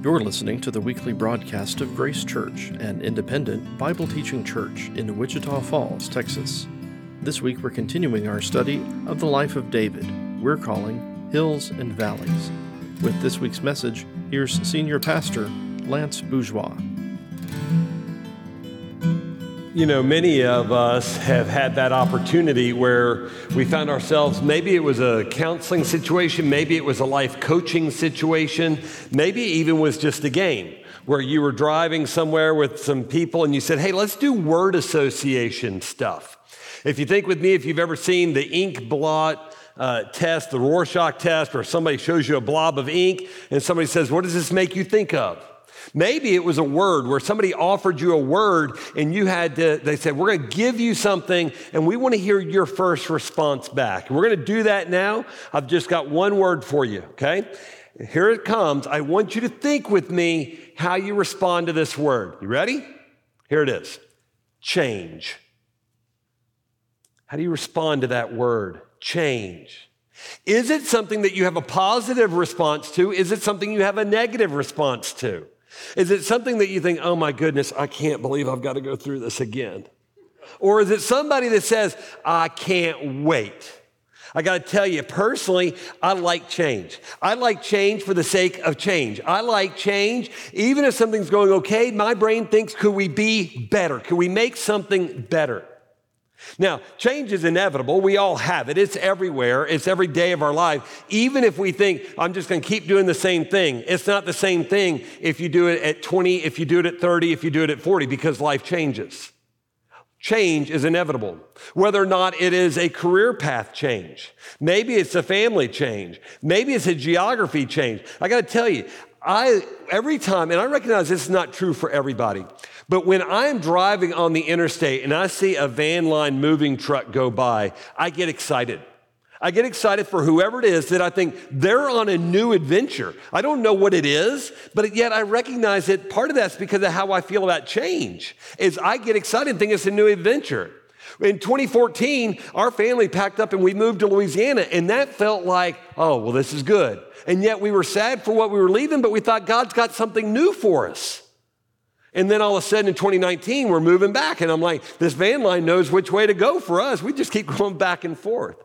You're listening to the weekly broadcast of Grace Church, an independent Bible teaching church in Wichita Falls, Texas. This week we're continuing our study of the life of David. We're calling Hills and Valleys. With this week's message, here's Senior Pastor Lance Bourgeois. You know, many of us have had that opportunity where we found ourselves, maybe it was a counseling situation, maybe it was a life coaching situation, maybe even was just a game where you were driving somewhere with some people and you said, hey, let's do word association stuff. If you think with me, if you've ever seen the ink blot uh, test, the Rorschach test, or somebody shows you a blob of ink and somebody says, what does this make you think of? Maybe it was a word where somebody offered you a word and you had to, they said, We're going to give you something and we want to hear your first response back. We're going to do that now. I've just got one word for you, okay? Here it comes. I want you to think with me how you respond to this word. You ready? Here it is change. How do you respond to that word? Change. Is it something that you have a positive response to? Is it something you have a negative response to? Is it something that you think, oh my goodness, I can't believe I've got to go through this again? Or is it somebody that says, I can't wait? I got to tell you, personally, I like change. I like change for the sake of change. I like change. Even if something's going okay, my brain thinks, could we be better? Could we make something better? Now, change is inevitable. We all have it. It's everywhere. It's every day of our life. Even if we think, I'm just going to keep doing the same thing, it's not the same thing if you do it at 20, if you do it at 30, if you do it at 40, because life changes. Change is inevitable. Whether or not it is a career path change, maybe it's a family change, maybe it's a geography change. I got to tell you, I every time, and I recognize this is not true for everybody, but when I'm driving on the interstate and I see a van line moving truck go by, I get excited. I get excited for whoever it is that I think they're on a new adventure. I don't know what it is, but yet I recognize that part of that's because of how I feel about change. Is I get excited and think it's a new adventure. In 2014, our family packed up and we moved to Louisiana, and that felt like, oh, well, this is good. And yet we were sad for what we were leaving, but we thought God's got something new for us. And then all of a sudden in 2019, we're moving back. And I'm like, this van line knows which way to go for us. We just keep going back and forth.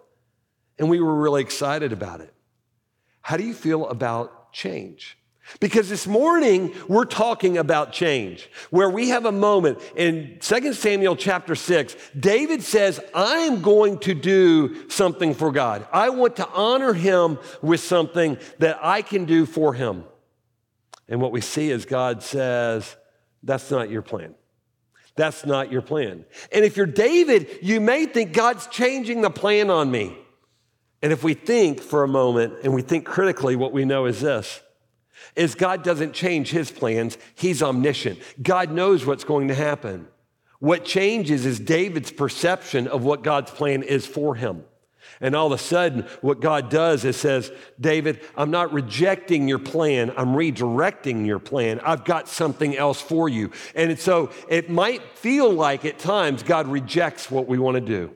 And we were really excited about it. How do you feel about change? Because this morning we're talking about change, where we have a moment in 2 Samuel chapter 6. David says, I'm going to do something for God. I want to honor him with something that I can do for him. And what we see is God says, That's not your plan. That's not your plan. And if you're David, you may think God's changing the plan on me. And if we think for a moment and we think critically, what we know is this is God doesn't change his plans. He's omniscient. God knows what's going to happen. What changes is David's perception of what God's plan is for him. And all of a sudden, what God does is says, David, I'm not rejecting your plan. I'm redirecting your plan. I've got something else for you. And so it might feel like at times God rejects what we want to do.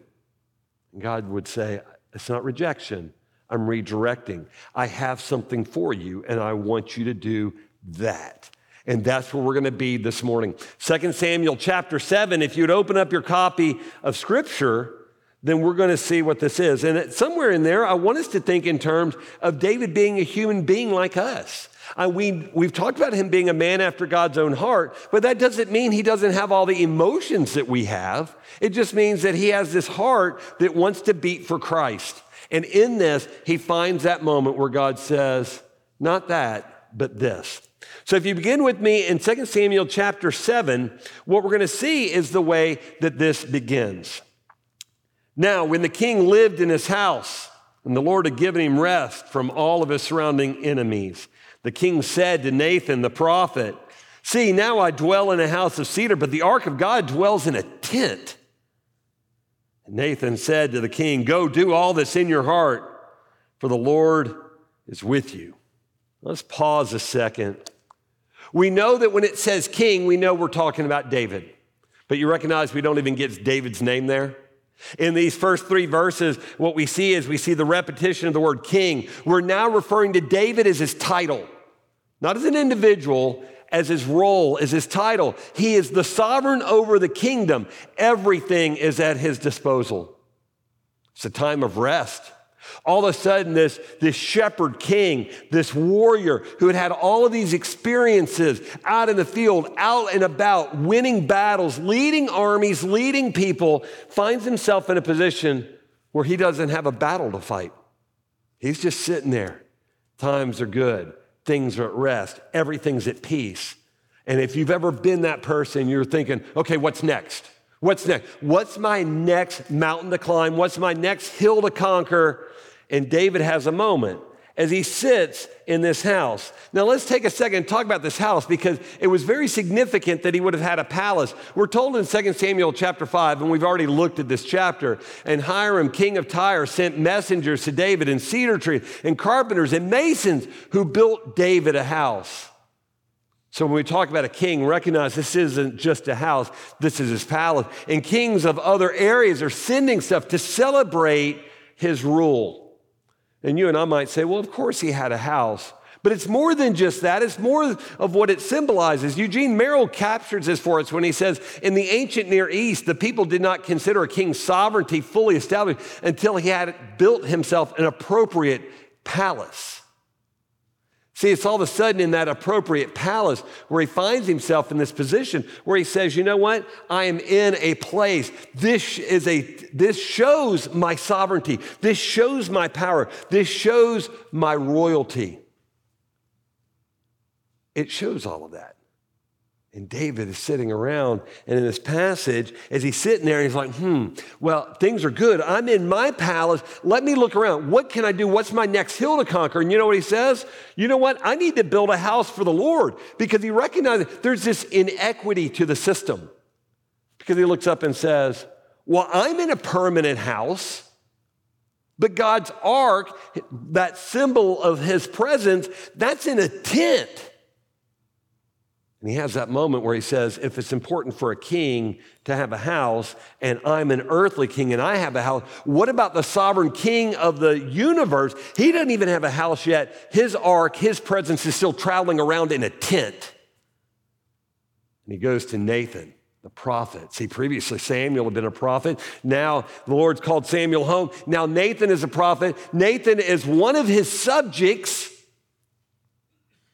God would say, it's not rejection. I'm redirecting. I have something for you, and I want you to do that. And that's where we're going to be this morning. 2 Samuel chapter 7, if you'd open up your copy of Scripture, then we're going to see what this is. And somewhere in there, I want us to think in terms of David being a human being like us. Uh, we, we've talked about him being a man after God's own heart, but that doesn't mean he doesn't have all the emotions that we have. It just means that he has this heart that wants to beat for Christ. And in this, he finds that moment where God says, not that, but this. So if you begin with me in 2 Samuel chapter 7, what we're going to see is the way that this begins. Now, when the king lived in his house, and the Lord had given him rest from all of his surrounding enemies, the king said to Nathan the prophet, See, now I dwell in a house of cedar, but the ark of God dwells in a tent. Nathan said to the king, Go do all that's in your heart, for the Lord is with you. Let's pause a second. We know that when it says king, we know we're talking about David. But you recognize we don't even get David's name there? In these first three verses, what we see is we see the repetition of the word king. We're now referring to David as his title. not as an individual, as his role, as his title. He is the sovereign over the kingdom. Everything is at his disposal. It's a time of rest. All of a sudden, this, this shepherd king, this warrior who had had all of these experiences out in the field, out and about, winning battles, leading armies, leading people, finds himself in a position where he doesn't have a battle to fight. He's just sitting there. Times are good, things are at rest, everything's at peace. And if you've ever been that person, you're thinking, okay, what's next? What's next? What's my next mountain to climb? What's my next hill to conquer? And David has a moment as he sits in this house. Now, let's take a second and talk about this house because it was very significant that he would have had a palace. We're told in 2 Samuel chapter 5, and we've already looked at this chapter, and Hiram, king of Tyre, sent messengers to David and cedar trees and carpenters and masons who built David a house. So when we talk about a king, recognize this isn't just a house, this is his palace. And kings of other areas are sending stuff to celebrate his rule. And you and I might say, well, of course he had a house. But it's more than just that. It's more of what it symbolizes. Eugene Merrill captures this for us when he says, In the ancient Near East, the people did not consider a king's sovereignty fully established until he had built himself an appropriate palace. See, it's all of a sudden in that appropriate palace where he finds himself in this position where he says, you know what? I am in a place. This is a, this shows my sovereignty. This shows my power. This shows my royalty. It shows all of that. And David is sitting around, and in this passage, as he's sitting there, he's like, hmm, well, things are good. I'm in my palace. Let me look around. What can I do? What's my next hill to conquer? And you know what he says? You know what? I need to build a house for the Lord because he recognizes there's this inequity to the system. Because he looks up and says, well, I'm in a permanent house. But God's ark, that symbol of his presence, that's in a tent. And he has that moment where he says, If it's important for a king to have a house, and I'm an earthly king and I have a house, what about the sovereign king of the universe? He doesn't even have a house yet. His ark, his presence is still traveling around in a tent. And he goes to Nathan, the prophet. See, previously Samuel had been a prophet. Now the Lord's called Samuel home. Now Nathan is a prophet. Nathan is one of his subjects.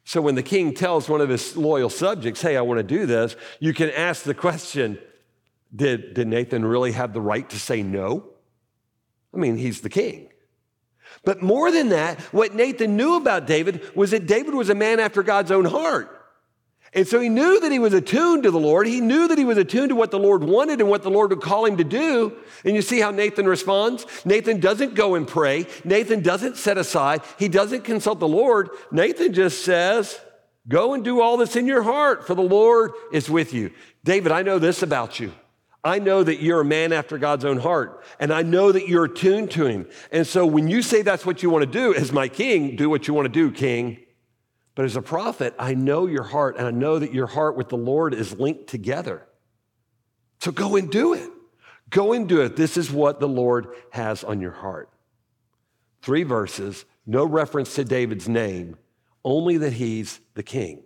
So when the king tells one of his loyal subjects, hey, I want to do this, you can ask the question did, did Nathan really have the right to say no? I mean, he's the king. But more than that, what Nathan knew about David was that David was a man after God's own heart. And so he knew that he was attuned to the Lord. He knew that he was attuned to what the Lord wanted and what the Lord would call him to do. And you see how Nathan responds? Nathan doesn't go and pray. Nathan doesn't set aside. He doesn't consult the Lord. Nathan just says, Go and do all this in your heart, for the Lord is with you. David, I know this about you. I know that you're a man after God's own heart, and I know that you're attuned to him. And so when you say that's what you want to do as my king, do what you want to do, king. But as a prophet, I know your heart, and I know that your heart with the Lord is linked together. So go and do it. Go and do it. This is what the Lord has on your heart. Three verses, no reference to David's name, only that he's the king.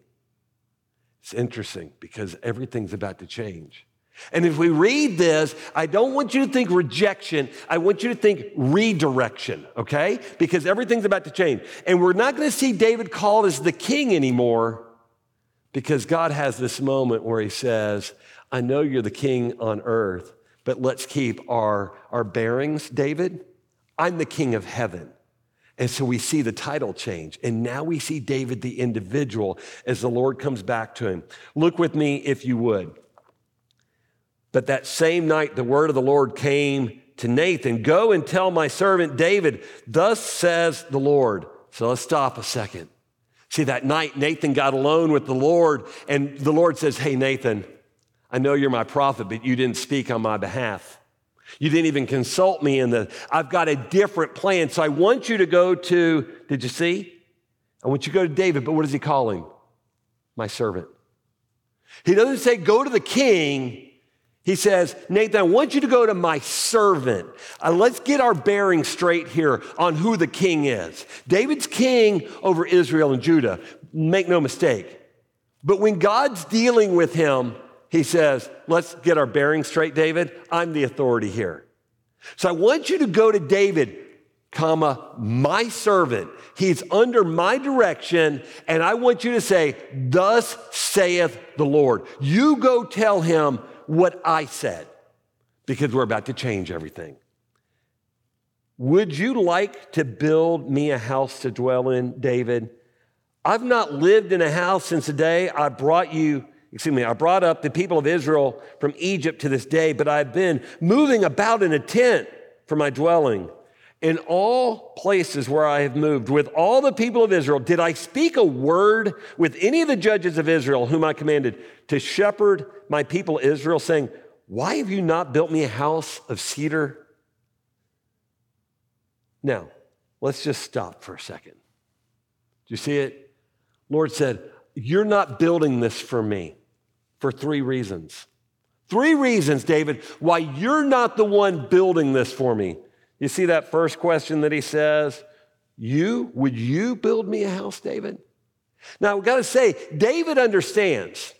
It's interesting because everything's about to change. And if we read this, I don't want you to think rejection. I want you to think redirection, okay? Because everything's about to change. And we're not going to see David called as the king anymore because God has this moment where he says, I know you're the king on earth, but let's keep our, our bearings, David. I'm the king of heaven. And so we see the title change. And now we see David the individual as the Lord comes back to him. Look with me, if you would. But that same night, the word of the Lord came to Nathan Go and tell my servant David, Thus says the Lord. So let's stop a second. See, that night, Nathan got alone with the Lord, and the Lord says, Hey, Nathan, I know you're my prophet, but you didn't speak on my behalf. You didn't even consult me in the, I've got a different plan. So I want you to go to, did you see? I want you to go to David, but what does he call him? My servant. He doesn't say, go to the king. He says, Nathan, I want you to go to my servant. Uh, let's get our bearing straight here on who the king is. David's king over Israel and Judah. make no mistake. But when God's dealing with him, he says, Let's get our bearings straight, David. I'm the authority here. So I want you to go to David, comma, my servant. He's under my direction, and I want you to say, Thus saith the Lord. You go tell him what I said, because we're about to change everything. Would you like to build me a house to dwell in, David? I've not lived in a house since the day I brought you excuse me, I brought up the people of Israel from Egypt to this day, but I've been moving about in a tent for my dwelling. In all places where I have moved with all the people of Israel, did I speak a word with any of the judges of Israel whom I commanded to shepherd my people Israel, saying, Why have you not built me a house of cedar? Now, let's just stop for a second. Do you see it? Lord said, You're not building this for me for three reasons. Three reasons, David, why you're not the one building this for me. You see that first question that he says? You, would you build me a house, David? Now, we've got to say, David understands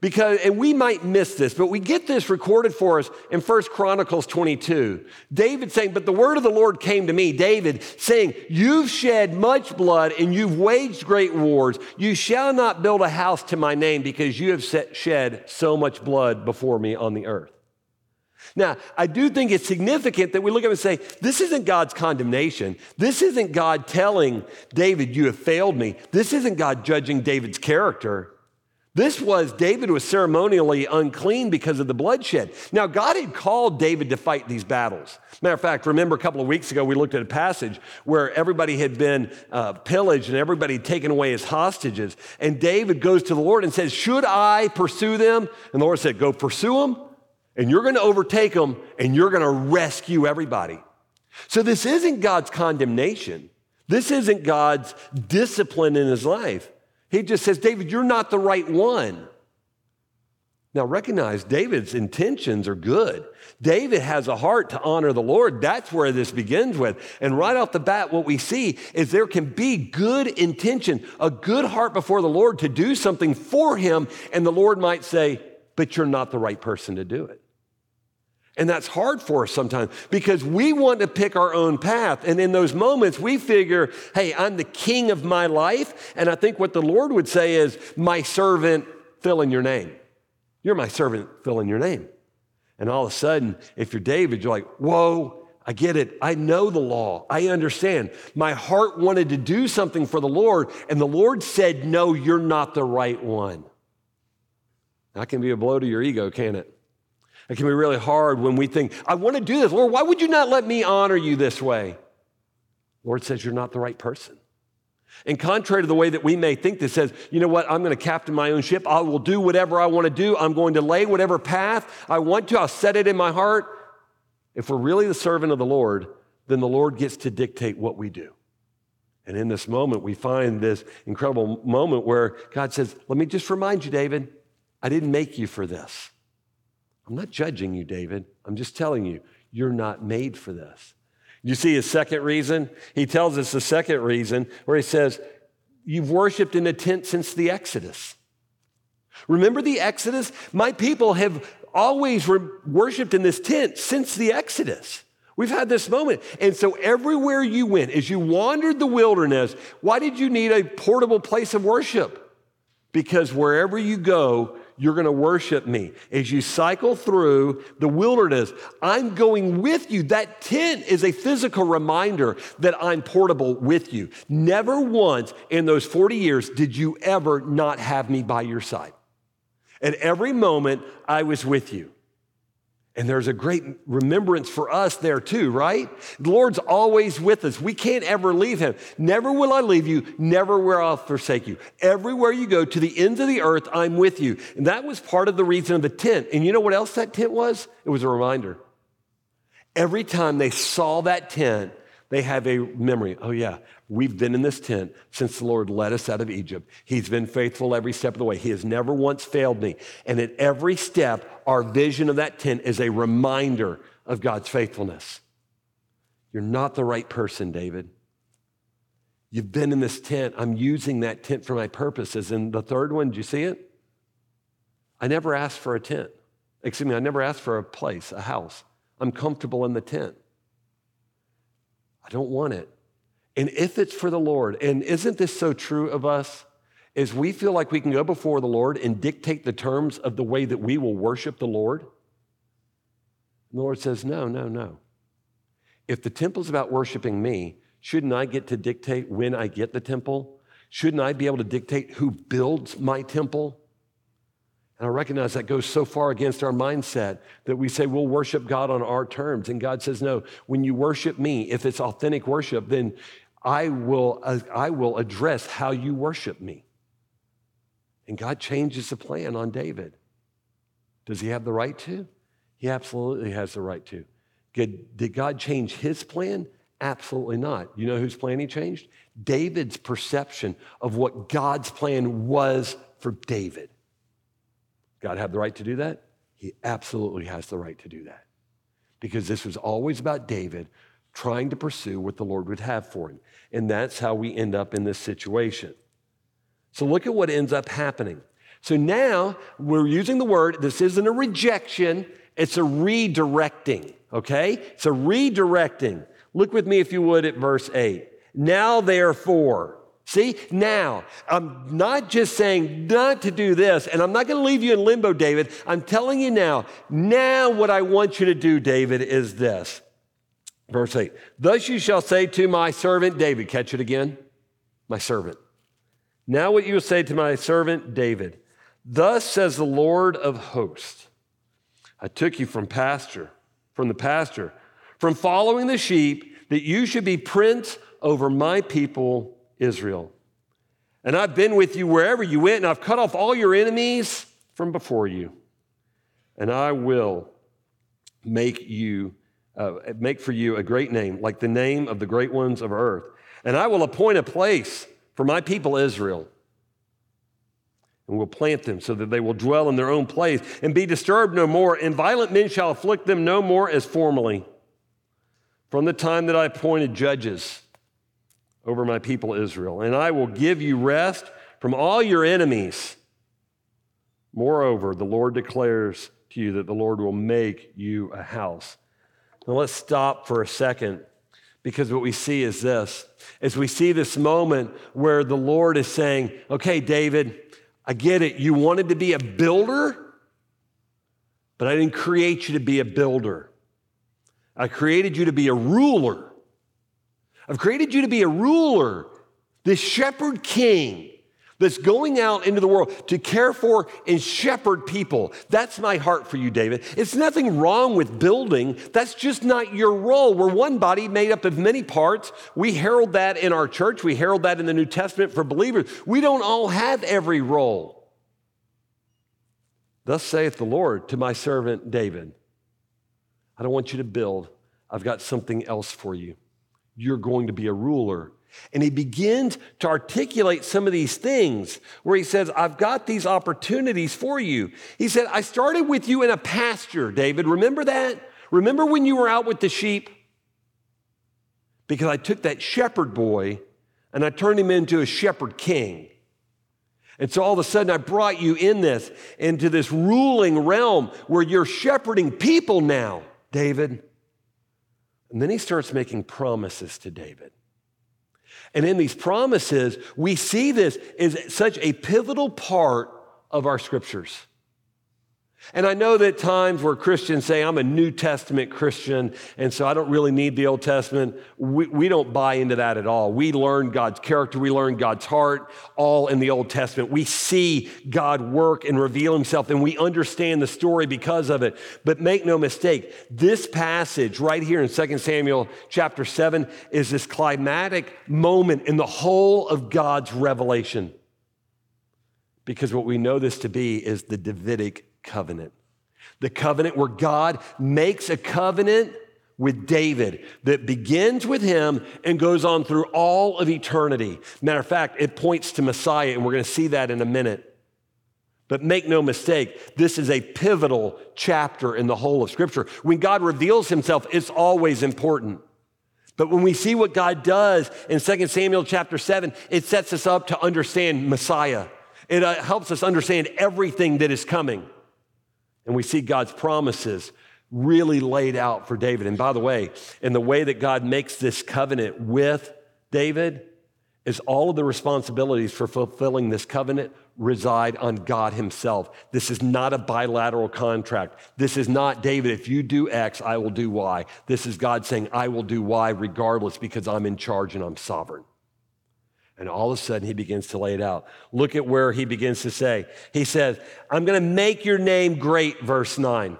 because, and we might miss this, but we get this recorded for us in First Chronicles 22. David saying, But the word of the Lord came to me, David, saying, You've shed much blood and you've waged great wars. You shall not build a house to my name because you have shed so much blood before me on the earth. Now, I do think it's significant that we look at it and say, this isn't God's condemnation. This isn't God telling David, you have failed me. This isn't God judging David's character. This was David was ceremonially unclean because of the bloodshed. Now, God had called David to fight these battles. Matter of fact, remember a couple of weeks ago, we looked at a passage where everybody had been uh, pillaged and everybody had taken away as hostages. And David goes to the Lord and says, Should I pursue them? And the Lord said, Go pursue them, and you're going to overtake them, and you're going to rescue everybody. So, this isn't God's condemnation. This isn't God's discipline in his life. He just says, David, you're not the right one. Now, recognize David's intentions are good. David has a heart to honor the Lord. That's where this begins with. And right off the bat, what we see is there can be good intention, a good heart before the Lord to do something for him, and the Lord might say, But you're not the right person to do it. And that's hard for us sometimes because we want to pick our own path. And in those moments, we figure, hey, I'm the king of my life. And I think what the Lord would say is, my servant, fill in your name. You're my servant, fill in your name. And all of a sudden, if you're David, you're like, whoa, I get it. I know the law. I understand. My heart wanted to do something for the Lord, and the Lord said, no, you're not the right one. That can be a blow to your ego, can't it? It can be really hard when we think, I want to do this. Lord, why would you not let me honor you this way? Lord says you're not the right person. And contrary to the way that we may think that says, you know what, I'm going to captain my own ship. I will do whatever I want to do. I'm going to lay whatever path I want to. I'll set it in my heart. If we're really the servant of the Lord, then the Lord gets to dictate what we do. And in this moment, we find this incredible moment where God says, Let me just remind you, David, I didn't make you for this. I'm not judging you, David. I'm just telling you, you're not made for this. You see his second reason? He tells us the second reason where he says, You've worshiped in a tent since the Exodus. Remember the Exodus? My people have always worshiped in this tent since the Exodus. We've had this moment. And so everywhere you went, as you wandered the wilderness, why did you need a portable place of worship? Because wherever you go, you're going to worship me. As you cycle through the wilderness, I'm going with you. That tent is a physical reminder that I'm portable with you. Never once in those 40 years did you ever not have me by your side. At every moment, I was with you. And there's a great remembrance for us there too, right? The Lord's always with us. We can't ever leave Him. Never will I leave you, never will I forsake you. Everywhere you go to the ends of the earth, I'm with you. And that was part of the reason of the tent. And you know what else that tent was? It was a reminder. Every time they saw that tent, they have a memory. Oh, yeah, we've been in this tent since the Lord led us out of Egypt. He's been faithful every step of the way. He has never once failed me. And at every step, our vision of that tent is a reminder of God's faithfulness. You're not the right person, David. You've been in this tent. I'm using that tent for my purposes. And the third one, did you see it? I never asked for a tent. Excuse me, I never asked for a place, a house. I'm comfortable in the tent. I don't want it. And if it's for the Lord, and isn't this so true of us? Is we feel like we can go before the Lord and dictate the terms of the way that we will worship the Lord. And the Lord says, No, no, no. If the temple's about worshiping me, shouldn't I get to dictate when I get the temple? Shouldn't I be able to dictate who builds my temple? And I recognize that goes so far against our mindset that we say we'll worship God on our terms. And God says, no, when you worship me, if it's authentic worship, then I will, I will address how you worship me. And God changes the plan on David. Does he have the right to? He absolutely has the right to. Did God change his plan? Absolutely not. You know whose plan he changed? David's perception of what God's plan was for David. God have the right to do that? He absolutely has the right to do that. Because this was always about David trying to pursue what the Lord would have for him. And that's how we end up in this situation. So look at what ends up happening. So now we're using the word, this isn't a rejection, it's a redirecting, okay? It's a redirecting. Look with me, if you would, at verse 8. Now, therefore, see, now, I'm not just saying not to do this, and I'm not going to leave you in limbo, David. I'm telling you now, now what I want you to do, David, is this. Verse 8 Thus you shall say to my servant David, catch it again, my servant. Now, what you will say to my servant David, Thus says the Lord of hosts I took you from pasture, from the pasture, from following the sheep, that you should be prince over my people Israel. And I've been with you wherever you went, and I've cut off all your enemies from before you. And I will make you uh, make for you a great name, like the name of the great ones of earth. And I will appoint a place for my people Israel and will plant them so that they will dwell in their own place and be disturbed no more, and violent men shall afflict them no more as formerly. From the time that I appointed judges over my people Israel, and I will give you rest from all your enemies. Moreover, the Lord declares to you that the Lord will make you a house. Now let's stop for a second because what we see is this as we see this moment where the Lord is saying, Okay, David, I get it. You wanted to be a builder, but I didn't create you to be a builder. I created you to be a ruler. I've created you to be a ruler, this shepherd king that's going out into the world to care for and shepherd people. That's my heart for you, David. It's nothing wrong with building. That's just not your role. We're one body made up of many parts. We herald that in our church, we herald that in the New Testament for believers. We don't all have every role. Thus saith the Lord to my servant David I don't want you to build, I've got something else for you. You're going to be a ruler and he begins to articulate some of these things where he says, I've got these opportunities for you. He said, I started with you in a pasture, David. Remember that? Remember when you were out with the sheep? Because I took that shepherd boy and I turned him into a shepherd king. And so all of a sudden, I brought you in this, into this ruling realm where you're shepherding people now, David. And then he starts making promises to David. And in these promises, we see this as such a pivotal part of our scriptures. And I know that times where Christians say, I'm a New Testament Christian, and so I don't really need the Old Testament. We, we don't buy into that at all. We learn God's character, we learn God's heart, all in the Old Testament. We see God work and reveal himself, and we understand the story because of it. But make no mistake, this passage right here in 2 Samuel chapter 7 is this climatic moment in the whole of God's revelation. Because what we know this to be is the Davidic covenant. The covenant where God makes a covenant with David that begins with him and goes on through all of eternity. Matter of fact, it points to Messiah, and we're going to see that in a minute. But make no mistake, this is a pivotal chapter in the whole of Scripture. When God reveals himself, it's always important. But when we see what God does in 2 Samuel chapter 7, it sets us up to understand Messiah. It uh, helps us understand everything that is coming. And we see God's promises really laid out for David. And by the way, in the way that God makes this covenant with David, is all of the responsibilities for fulfilling this covenant reside on God Himself. This is not a bilateral contract. This is not, David, if you do X, I will do Y. This is God saying, I will do Y regardless because I'm in charge and I'm sovereign. And all of a sudden, he begins to lay it out. Look at where he begins to say, He says, I'm going to make your name great, verse 9.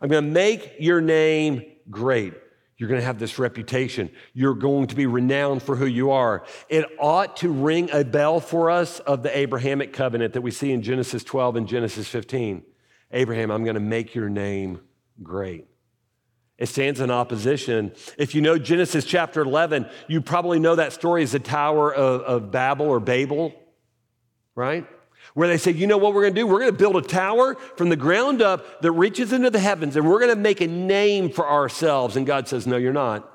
I'm going to make your name great. You're going to have this reputation. You're going to be renowned for who you are. It ought to ring a bell for us of the Abrahamic covenant that we see in Genesis 12 and Genesis 15. Abraham, I'm going to make your name great. It stands in opposition. If you know Genesis chapter 11, you probably know that story is the Tower of, of Babel or Babel, right? where they say, you know what we're going to do? We're going to build a tower from the ground up that reaches into the heavens, and we're going to make a name for ourselves. And God says, no, you're not.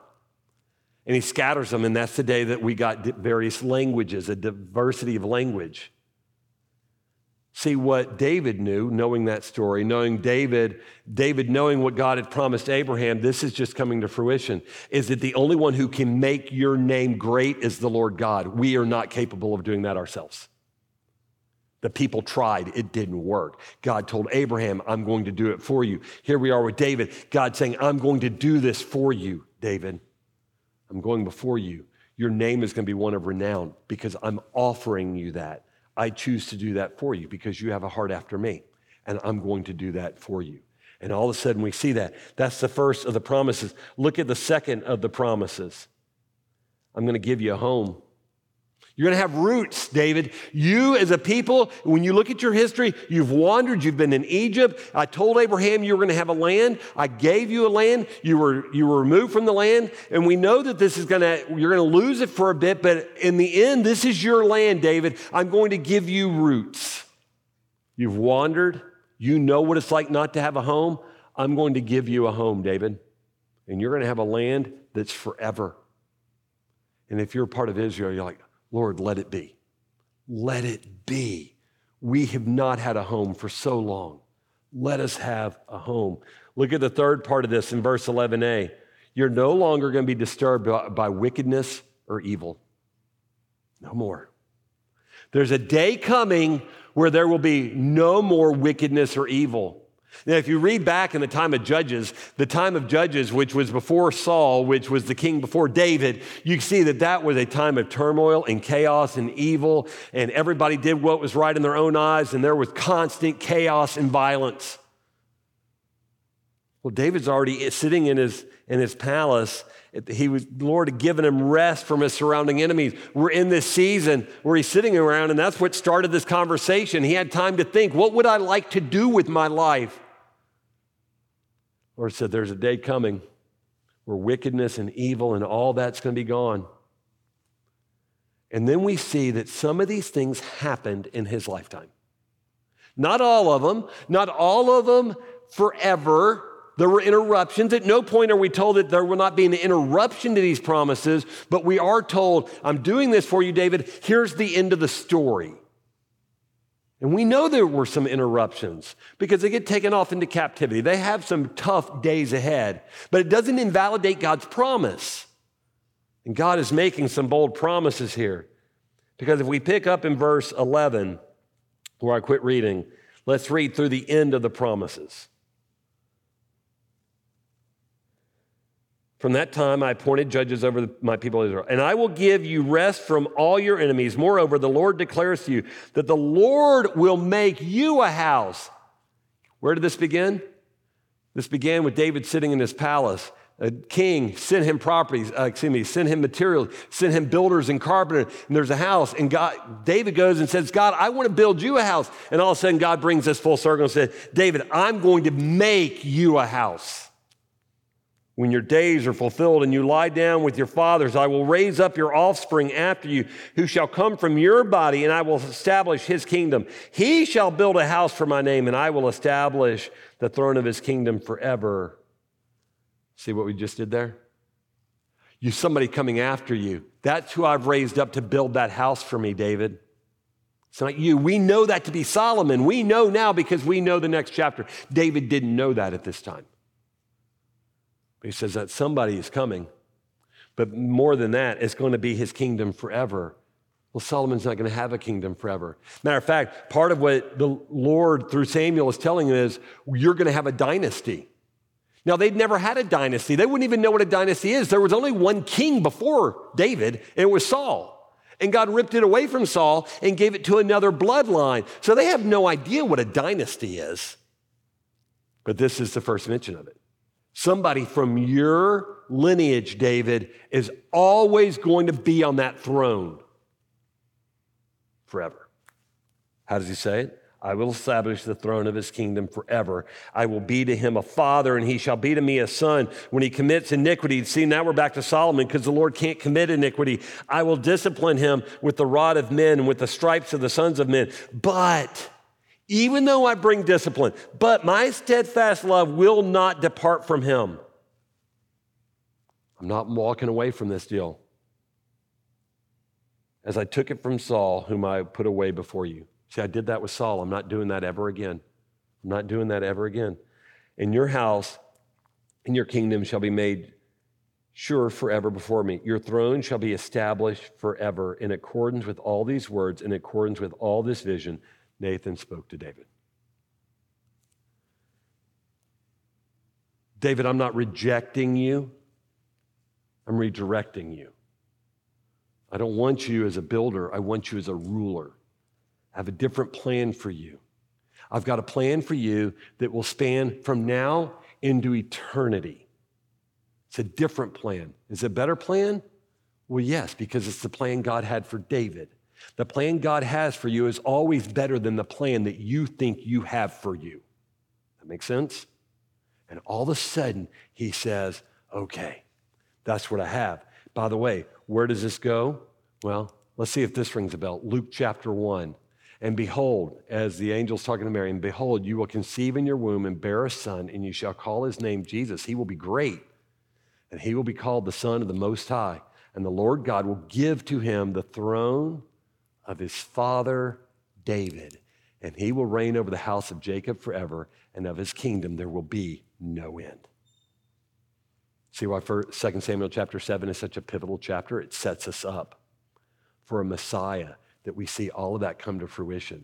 And he scatters them, and that's the day that we got various languages, a diversity of language. See what David knew, knowing that story, knowing David, David knowing what God had promised Abraham, this is just coming to fruition. Is that the only one who can make your name great is the Lord God? We are not capable of doing that ourselves. The people tried, it didn't work. God told Abraham, I'm going to do it for you. Here we are with David. God saying, I'm going to do this for you, David. I'm going before you. Your name is going to be one of renown because I'm offering you that. I choose to do that for you because you have a heart after me, and I'm going to do that for you. And all of a sudden, we see that. That's the first of the promises. Look at the second of the promises. I'm going to give you a home. You're going to have roots, David. You, as a people, when you look at your history, you've wandered, you've been in Egypt. I told Abraham you were going to have a land. I gave you a land. You were, you were removed from the land. And we know that this is going to, you're going to lose it for a bit, but in the end, this is your land, David. I'm going to give you roots. You've wandered. You know what it's like not to have a home. I'm going to give you a home, David. And you're going to have a land that's forever. And if you're part of Israel, you're like, Lord, let it be. Let it be. We have not had a home for so long. Let us have a home. Look at the third part of this in verse 11a. You're no longer going to be disturbed by, wickedness or evil. No more. There's a day coming where there will be no more wickedness or evil. Now, if you read back in the time of Judges, the time of Judges, which was before Saul, which was the king before David, you see that that was a time of turmoil and chaos and evil, and everybody did what was right in their own eyes, and there was constant chaos and violence. Well, David's already sitting in his, in his palace. He was, Lord had given him rest from his surrounding enemies. We're in this season where he's sitting around, and that's what started this conversation. He had time to think, what would I like to do with my life? Lord said, There's a day coming where wickedness and evil and all that's going to be gone. And then we see that some of these things happened in his lifetime. Not all of them, not all of them forever. There were interruptions. At no point are we told that there will not be an interruption to these promises, but we are told, I'm doing this for you, David. Here's the end of the story. And we know there were some interruptions because they get taken off into captivity. They have some tough days ahead, but it doesn't invalidate God's promise. And God is making some bold promises here. Because if we pick up in verse 11, where I quit reading, let's read through the end of the promises. From that time, I appointed judges over my people Israel, and I will give you rest from all your enemies. Moreover, the Lord declares to you that the Lord will make you a house. Where did this begin? This began with David sitting in his palace. A king sent him properties, uh, excuse me, sent him materials, sent him builders and carpenters, and there's a house. And God, David goes and says, God, I want to build you a house. And all of a sudden, God brings this full circle and says, David, I'm going to make you a house. When your days are fulfilled and you lie down with your fathers, I will raise up your offspring after you, who shall come from your body, and I will establish his kingdom. He shall build a house for my name, and I will establish the throne of his kingdom forever. See what we just did there? You somebody coming after you. That's who I've raised up to build that house for me, David. It's not you. We know that to be Solomon. We know now because we know the next chapter. David didn't know that at this time. He says that somebody is coming. But more than that, it's going to be his kingdom forever. Well, Solomon's not going to have a kingdom forever. Matter of fact, part of what the Lord through Samuel is telling him is you're going to have a dynasty. Now, they'd never had a dynasty. They wouldn't even know what a dynasty is. There was only one king before David, and it was Saul. And God ripped it away from Saul and gave it to another bloodline. So they have no idea what a dynasty is. But this is the first mention of it. Somebody from your lineage, David, is always going to be on that throne forever. How does he say it? I will establish the throne of his kingdom forever. I will be to him a father, and he shall be to me a son. When he commits iniquity, see, now we're back to Solomon because the Lord can't commit iniquity. I will discipline him with the rod of men and with the stripes of the sons of men. But even though I bring discipline, but my steadfast love will not depart from him. I'm not walking away from this deal. As I took it from Saul, whom I put away before you. See, I did that with Saul. I'm not doing that ever again. I'm not doing that ever again. In your house, in your kingdom shall be made sure forever before me. Your throne shall be established forever in accordance with all these words, in accordance with all this vision. Nathan spoke to David. David, I'm not rejecting you, I'm redirecting you. I don't want you as a builder, I want you as a ruler. I have a different plan for you. I've got a plan for you that will span from now into eternity. It's a different plan. Is it a better plan? Well, yes, because it's the plan God had for David. The plan God has for you is always better than the plan that you think you have for you. That makes sense? And all of a sudden, he says, okay, that's what I have. By the way, where does this go? Well, let's see if this rings a bell. Luke chapter 1. And behold, as the angel's talking to Mary, and behold, you will conceive in your womb and bear a son, and you shall call his name Jesus. He will be great, and he will be called the Son of the Most High. And the Lord God will give to him the throne of his father David, and he will reign over the house of Jacob forever, and of his kingdom there will be no end. See why 2 Samuel chapter 7 is such a pivotal chapter? It sets us up for a Messiah that we see all of that come to fruition.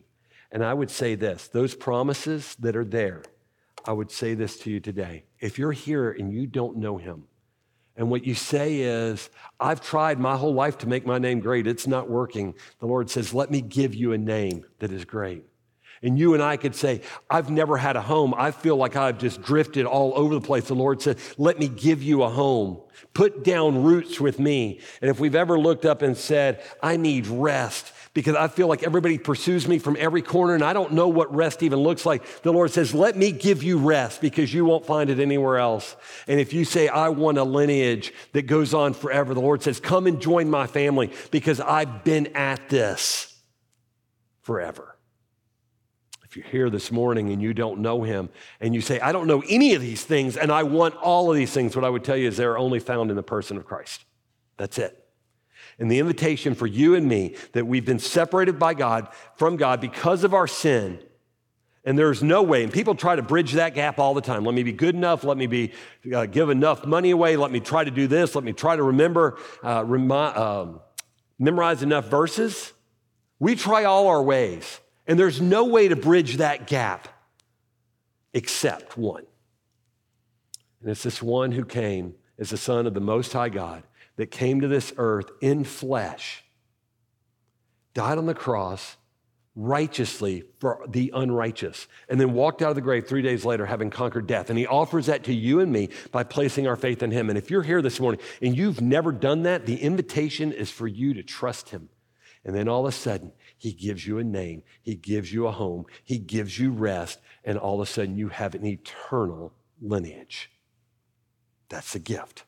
And I would say this those promises that are there, I would say this to you today. If you're here and you don't know him, and what you say is, I've tried my whole life to make my name great, it's not working. The Lord says, Let me give you a name that is great. And you and I could say, I've never had a home. I feel like I've just drifted all over the place. The Lord said, Let me give you a home. Put down roots with me. And if we've ever looked up and said, I need rest, because I feel like everybody pursues me from every corner and I don't know what rest even looks like. The Lord says, Let me give you rest because you won't find it anywhere else. And if you say, I want a lineage that goes on forever, the Lord says, Come and join my family because I've been at this forever. If you're here this morning and you don't know him and you say, I don't know any of these things and I want all of these things, what I would tell you is they're only found in the person of Christ. That's it and the invitation for you and me that we've been separated by God from God because of our sin. And there's no way, and people try to bridge that gap all the time. Let me be good enough. Let me be uh, give enough money away. Let me try to do this. Let me try to remember, uh, remi- um, memorize enough verses. We try all our ways, and there's no way to bridge that gap except one. And it's this one who came as the Son of the Most High God that came to this earth in flesh, died on the cross righteously for the unrighteous, and then walked out of the grave three days later having conquered death. And he offers that to you and me by placing our faith in him. And if you're here this morning and you've never done that, the invitation is for you to trust him. And then all of a sudden, he gives you a name, he gives you a home, he gives you rest, and all of a sudden, you have an eternal lineage. That's a gift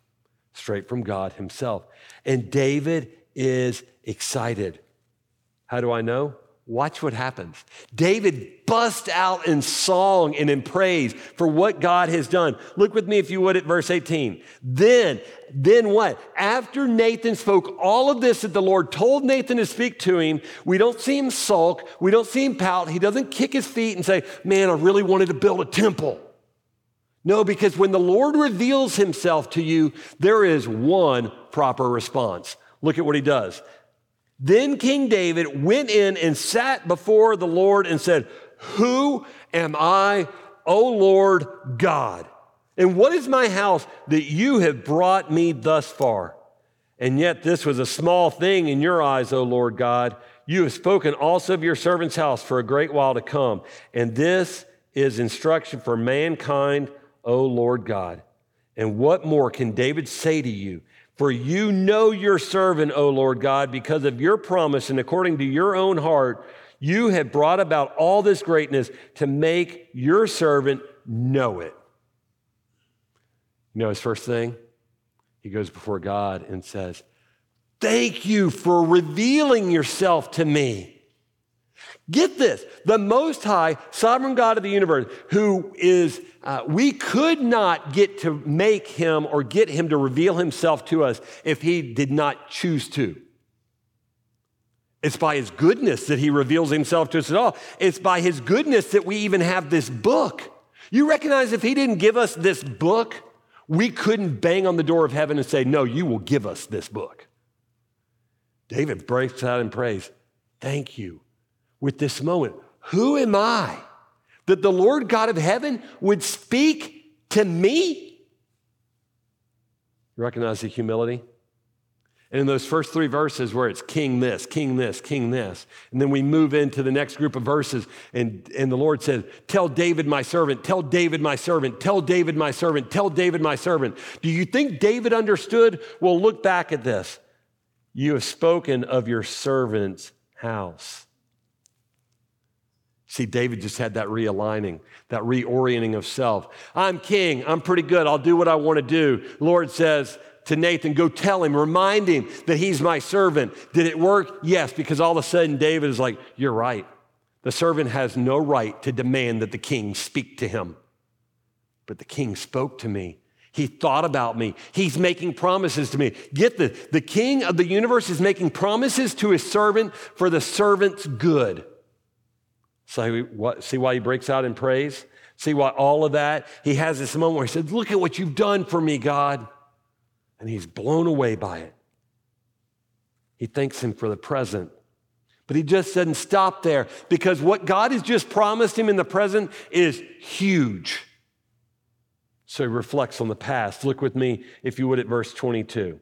straight from God Himself. And David is excited. How do I know? Watch what happens. David busts out in song and in praise for what God has done. Look with me, if you would, at verse 18. Then, then what? After Nathan spoke all of this that the Lord told Nathan to speak to him, we don't see him sulk. We don't see him pout. He doesn't kick his feet and say, Man, I really wanted to build a temple. No, because when the Lord reveals himself to you, there is one proper response. Look at what he does. Then King David went in and sat before the Lord and said, Who am I, O Lord God? And what is my house that you have brought me thus far? And yet this was a small thing in your eyes, O Lord God. You have spoken also of your servant's house for a great while to come. And this is instruction for mankind, O Lord God. And what more can David say to you? For you know your servant, O Lord God, because of your promise and according to your own heart, you have brought about all this greatness to make your servant know it. You know his first thing? He goes before God and says, Thank you for revealing yourself to me. Get this the Most High, sovereign God of the universe, who is, uh, we could not get to make him or get him to reveal himself to us if he did not choose to. It's by his goodness that he reveals himself to us at all. It's by his goodness that we even have this book. You recognize if he didn't give us this book, we couldn't bang on the door of heaven and say, No, you will give us this book. David breaks out in praise. Thank you with this moment. Who am I that the Lord God of heaven would speak to me? Recognize the humility? And in those first three verses where it's king this, king this, king this, and then we move into the next group of verses, and, and the Lord says, Tell David my servant, tell David my servant, tell David my servant, tell David my servant. Do you think David understood? Well, look back at this. You have spoken of your servant's house. See, David just had that realigning, that reorienting of self. I'm king. I'm pretty good. I'll do what I want to do. Lord says to Nathan, go tell him, remind him that he's my servant. Did it work? Yes, because all of a sudden David is like, You're right. The servant has no right to demand that the king speak to him. But the king spoke to me. He thought about me. He's making promises to me. Get the the king of the universe is making promises to his servant for the servant's good. So what, see why he breaks out in praise? See why all of that? He has this moment where he says, Look at what you've done for me, God. And he's blown away by it. He thanks him for the present. But he just doesn't stop there because what God has just promised him in the present is huge. So he reflects on the past. Look with me, if you would, at verse 22.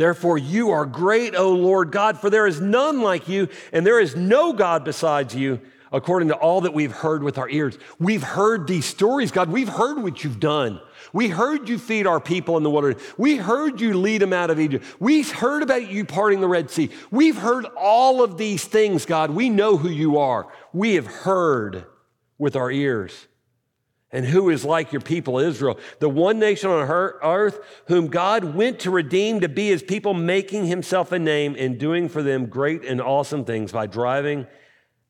Therefore, you are great, O Lord God, for there is none like you, and there is no God besides you, according to all that we've heard with our ears. We've heard these stories, God. We've heard what you've done. We heard you feed our people in the wilderness. We heard you lead them out of Egypt. We've heard about you parting the Red Sea. We've heard all of these things, God. We know who you are. We have heard with our ears. And who is like your people Israel, the one nation on earth whom God went to redeem to be his people, making himself a name and doing for them great and awesome things by driving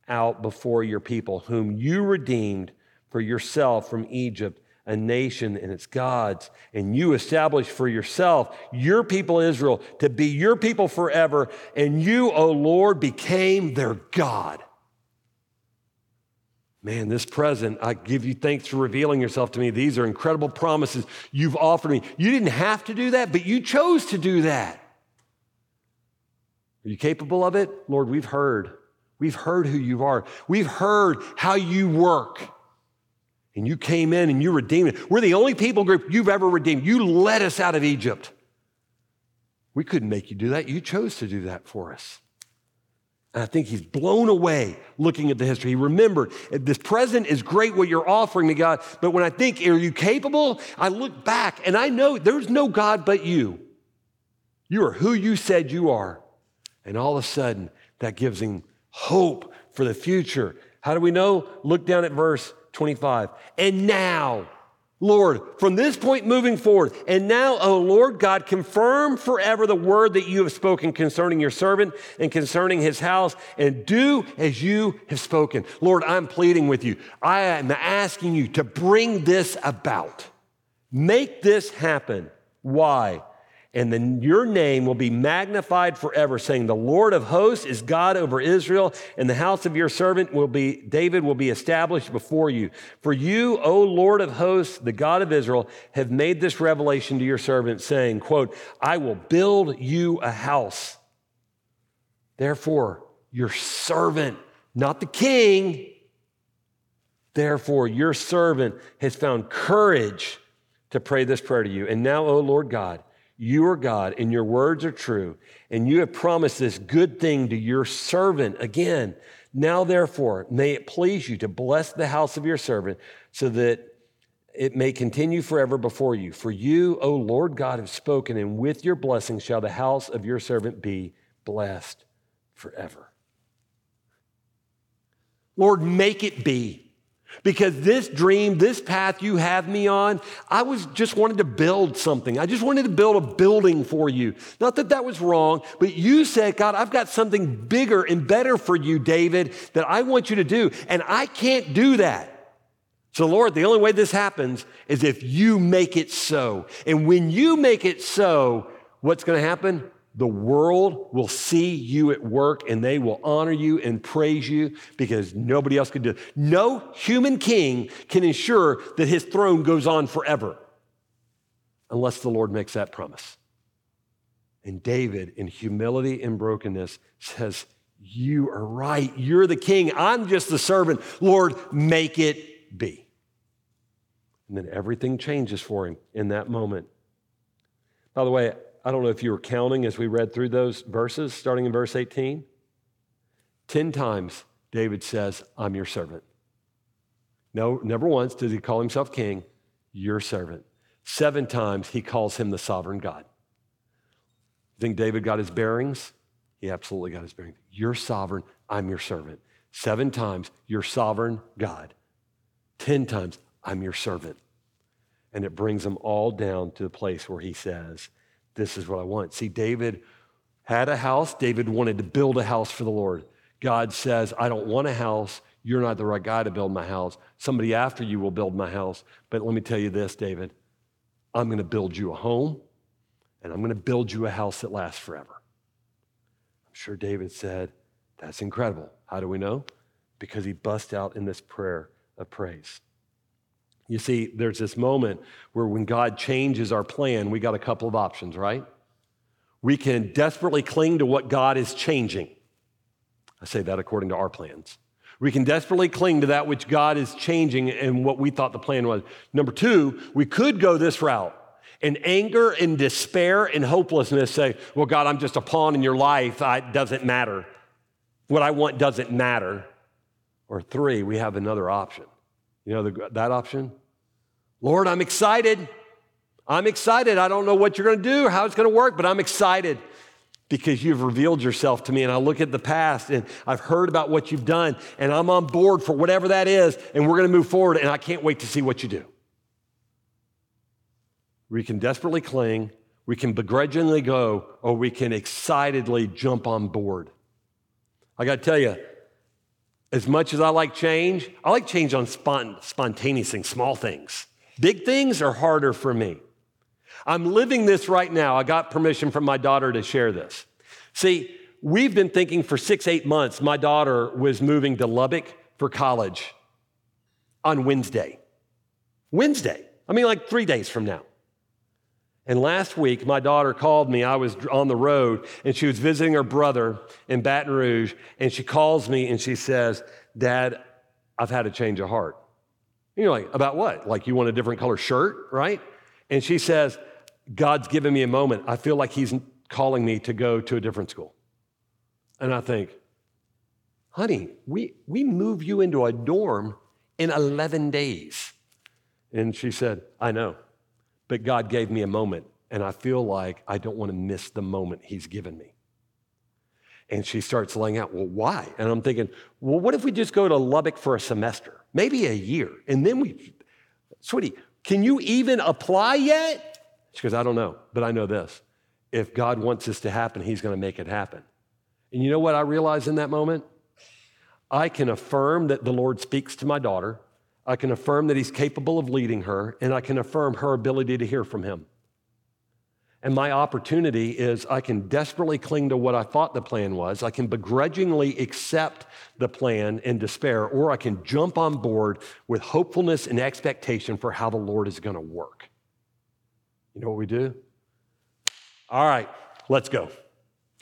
out before your people, whom you redeemed for yourself from Egypt, a nation and its gods. And you established for yourself your people Israel to be your people forever. And you, O Lord, became their God. Man, this present, I give you thanks for revealing yourself to me. These are incredible promises you've offered me. You didn't have to do that, but you chose to do that. Are you capable of it? Lord, we've heard. We've heard who you are. We've heard how you work. And you came in and you redeemed it. We're the only people group you've ever redeemed. You led us out of Egypt. We couldn't make you do that. You chose to do that for us. And I think he's blown away looking at the history. He remembered this present is great what you're offering me, God. But when I think, are you capable? I look back and I know there's no God but you. You are who you said you are. And all of a sudden, that gives him hope for the future. How do we know? Look down at verse 25. And now, Lord, from this point moving forward, and now, O Lord God, confirm forever the word that you have spoken concerning your servant and concerning his house, and do as you have spoken. Lord, I'm pleading with you. I am asking you to bring this about. Make this happen. Why? And then your name will be magnified forever, saying, The Lord of hosts is God over Israel, and the house of your servant will be, David will be established before you. For you, O Lord of hosts, the God of Israel, have made this revelation to your servant, saying, quote, I will build you a house. Therefore, your servant, not the king, therefore, your servant has found courage to pray this prayer to you. And now, O Lord God, you are God and your words are true, and you have promised this good thing to your servant. Again, now therefore, may it please you to bless the house of your servant so that it may continue forever before you. For you, O Lord God, have spoken, and with your blessing shall the house of your servant be blessed forever. Lord, make it be. Because this dream, this path you have me on, I was just wanted to build something. I just wanted to build a building for you. Not that that was wrong, but you said, God, I've got something bigger and better for you, David, that I want you to do. And I can't do that. So, Lord, the only way this happens is if you make it so. And when you make it so, what's going to happen? The world will see you at work and they will honor you and praise you because nobody else can do it. No human king can ensure that his throne goes on forever unless the Lord makes that promise. And David, in humility and brokenness, says, You are right. You're the king. I'm just the servant. Lord, make it be. And then everything changes for him in that moment. By the way, I don't know if you were counting as we read through those verses, starting in verse 18. Ten times David says, I'm your servant. No, never once does he call himself king, your servant. Seven times he calls him the sovereign God. Think David got his bearings? He absolutely got his bearings. You're sovereign, I'm your servant. Seven times, you're sovereign God. Ten times, I'm your servant. And it brings them all down to the place where he says, this is what I want. See, David had a house. David wanted to build a house for the Lord. God says, I don't want a house. You're not the right guy to build my house. Somebody after you will build my house. But let me tell you this, David I'm going to build you a home and I'm going to build you a house that lasts forever. I'm sure David said, That's incredible. How do we know? Because he bust out in this prayer of praise. You see, there's this moment where when God changes our plan, we got a couple of options, right? We can desperately cling to what God is changing. I say that according to our plans. We can desperately cling to that which God is changing and what we thought the plan was. Number two, we could go this route and anger and despair and hopelessness say, Well, God, I'm just a pawn in your life. It doesn't matter. What I want doesn't matter. Or three, we have another option. You know the, that option? Lord, I'm excited. I'm excited. I don't know what you're going to do, how it's going to work, but I'm excited because you've revealed yourself to me. And I look at the past and I've heard about what you've done, and I'm on board for whatever that is, and we're going to move forward, and I can't wait to see what you do. We can desperately cling, we can begrudgingly go, or we can excitedly jump on board. I got to tell you, as much as I like change, I like change on spont- spontaneous things, small things. Big things are harder for me. I'm living this right now. I got permission from my daughter to share this. See, we've been thinking for six, eight months, my daughter was moving to Lubbock for college on Wednesday. Wednesday. I mean, like three days from now. And last week, my daughter called me. I was on the road and she was visiting her brother in Baton Rouge. And she calls me and she says, Dad, I've had a change of heart. You're like, about what? Like you want a different color shirt, right? And she says, God's given me a moment. I feel like He's calling me to go to a different school. And I think, honey, we, we move you into a dorm in 11 days. And she said, I know, but God gave me a moment, and I feel like I don't want to miss the moment He's given me. And she starts laying out, well, why? And I'm thinking, well, what if we just go to Lubbock for a semester, maybe a year? And then we, sweetie, Can you even apply yet? She goes, I don't know, but I know this. If God wants this to happen, He's going to make it happen. And you know what I realized in that moment? I can affirm that the Lord speaks to my daughter. I can affirm that He's capable of leading her, and I can affirm her ability to hear from Him. And my opportunity is I can desperately cling to what I thought the plan was. I can begrudgingly accept the plan in despair, or I can jump on board with hopefulness and expectation for how the Lord is going to work. You know what we do? All right, let's go.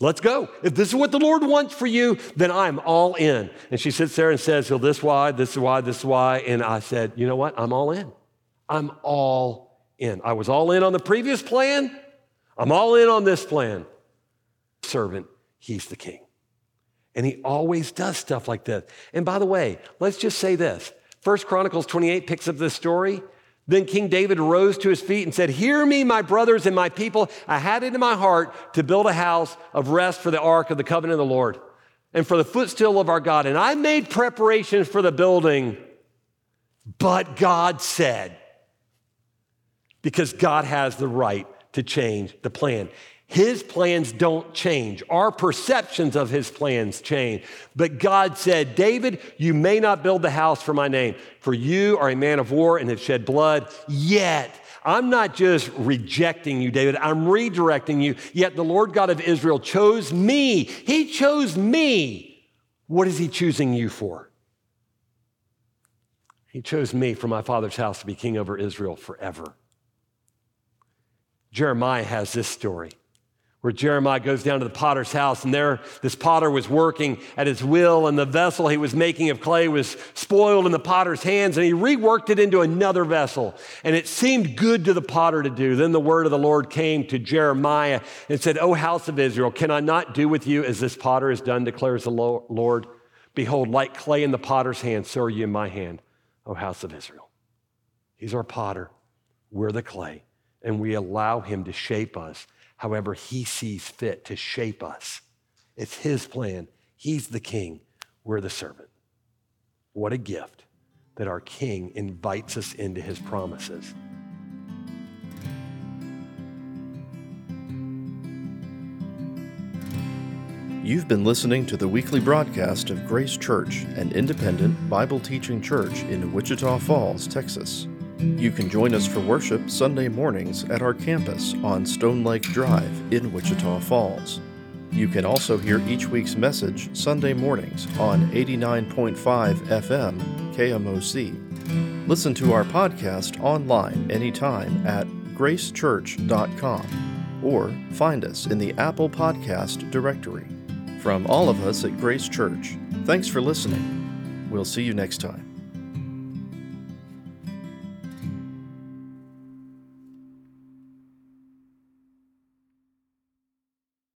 Let's go. If this is what the Lord wants for you, then I'm all in. And she sits there and says, Well, this why, this is why, this is why. And I said, You know what? I'm all in. I'm all in. I was all in on the previous plan. I'm all in on this plan. Servant, he's the king. And he always does stuff like this. And by the way, let's just say this. First Chronicles 28 picks up this story. Then King David rose to his feet and said, Hear me, my brothers and my people. I had it in my heart to build a house of rest for the ark of the covenant of the Lord and for the footstool of our God. And I made preparations for the building, but God said, because God has the right to change the plan. His plans don't change. Our perceptions of his plans change. But God said, David, you may not build the house for my name, for you are a man of war and have shed blood. Yet, I'm not just rejecting you, David, I'm redirecting you. Yet the Lord God of Israel chose me. He chose me. What is he choosing you for? He chose me for my father's house to be king over Israel forever. Jeremiah has this story where Jeremiah goes down to the potter's house, and there this potter was working at his will, and the vessel he was making of clay was spoiled in the potter's hands, and he reworked it into another vessel. And it seemed good to the potter to do. Then the word of the Lord came to Jeremiah and said, O house of Israel, can I not do with you as this potter has done, declares the Lord? Behold, like clay in the potter's hand, so are you in my hand, O house of Israel. He's our potter, we're the clay and we allow Him to shape us however He sees fit to shape us. It's His plan. He's the King. We're the servant. What a gift that our King invites us into His promises. You've been listening to the weekly broadcast of Grace Church, an independent Bible teaching church in Wichita Falls, Texas. You can join us for worship Sunday mornings at our campus on Stone Lake Drive in Wichita Falls. You can also hear each week's message Sunday mornings on 89.5 FM KMOC. Listen to our podcast online anytime at gracechurch.com or find us in the Apple Podcast directory. From all of us at Grace Church, thanks for listening. We'll see you next time.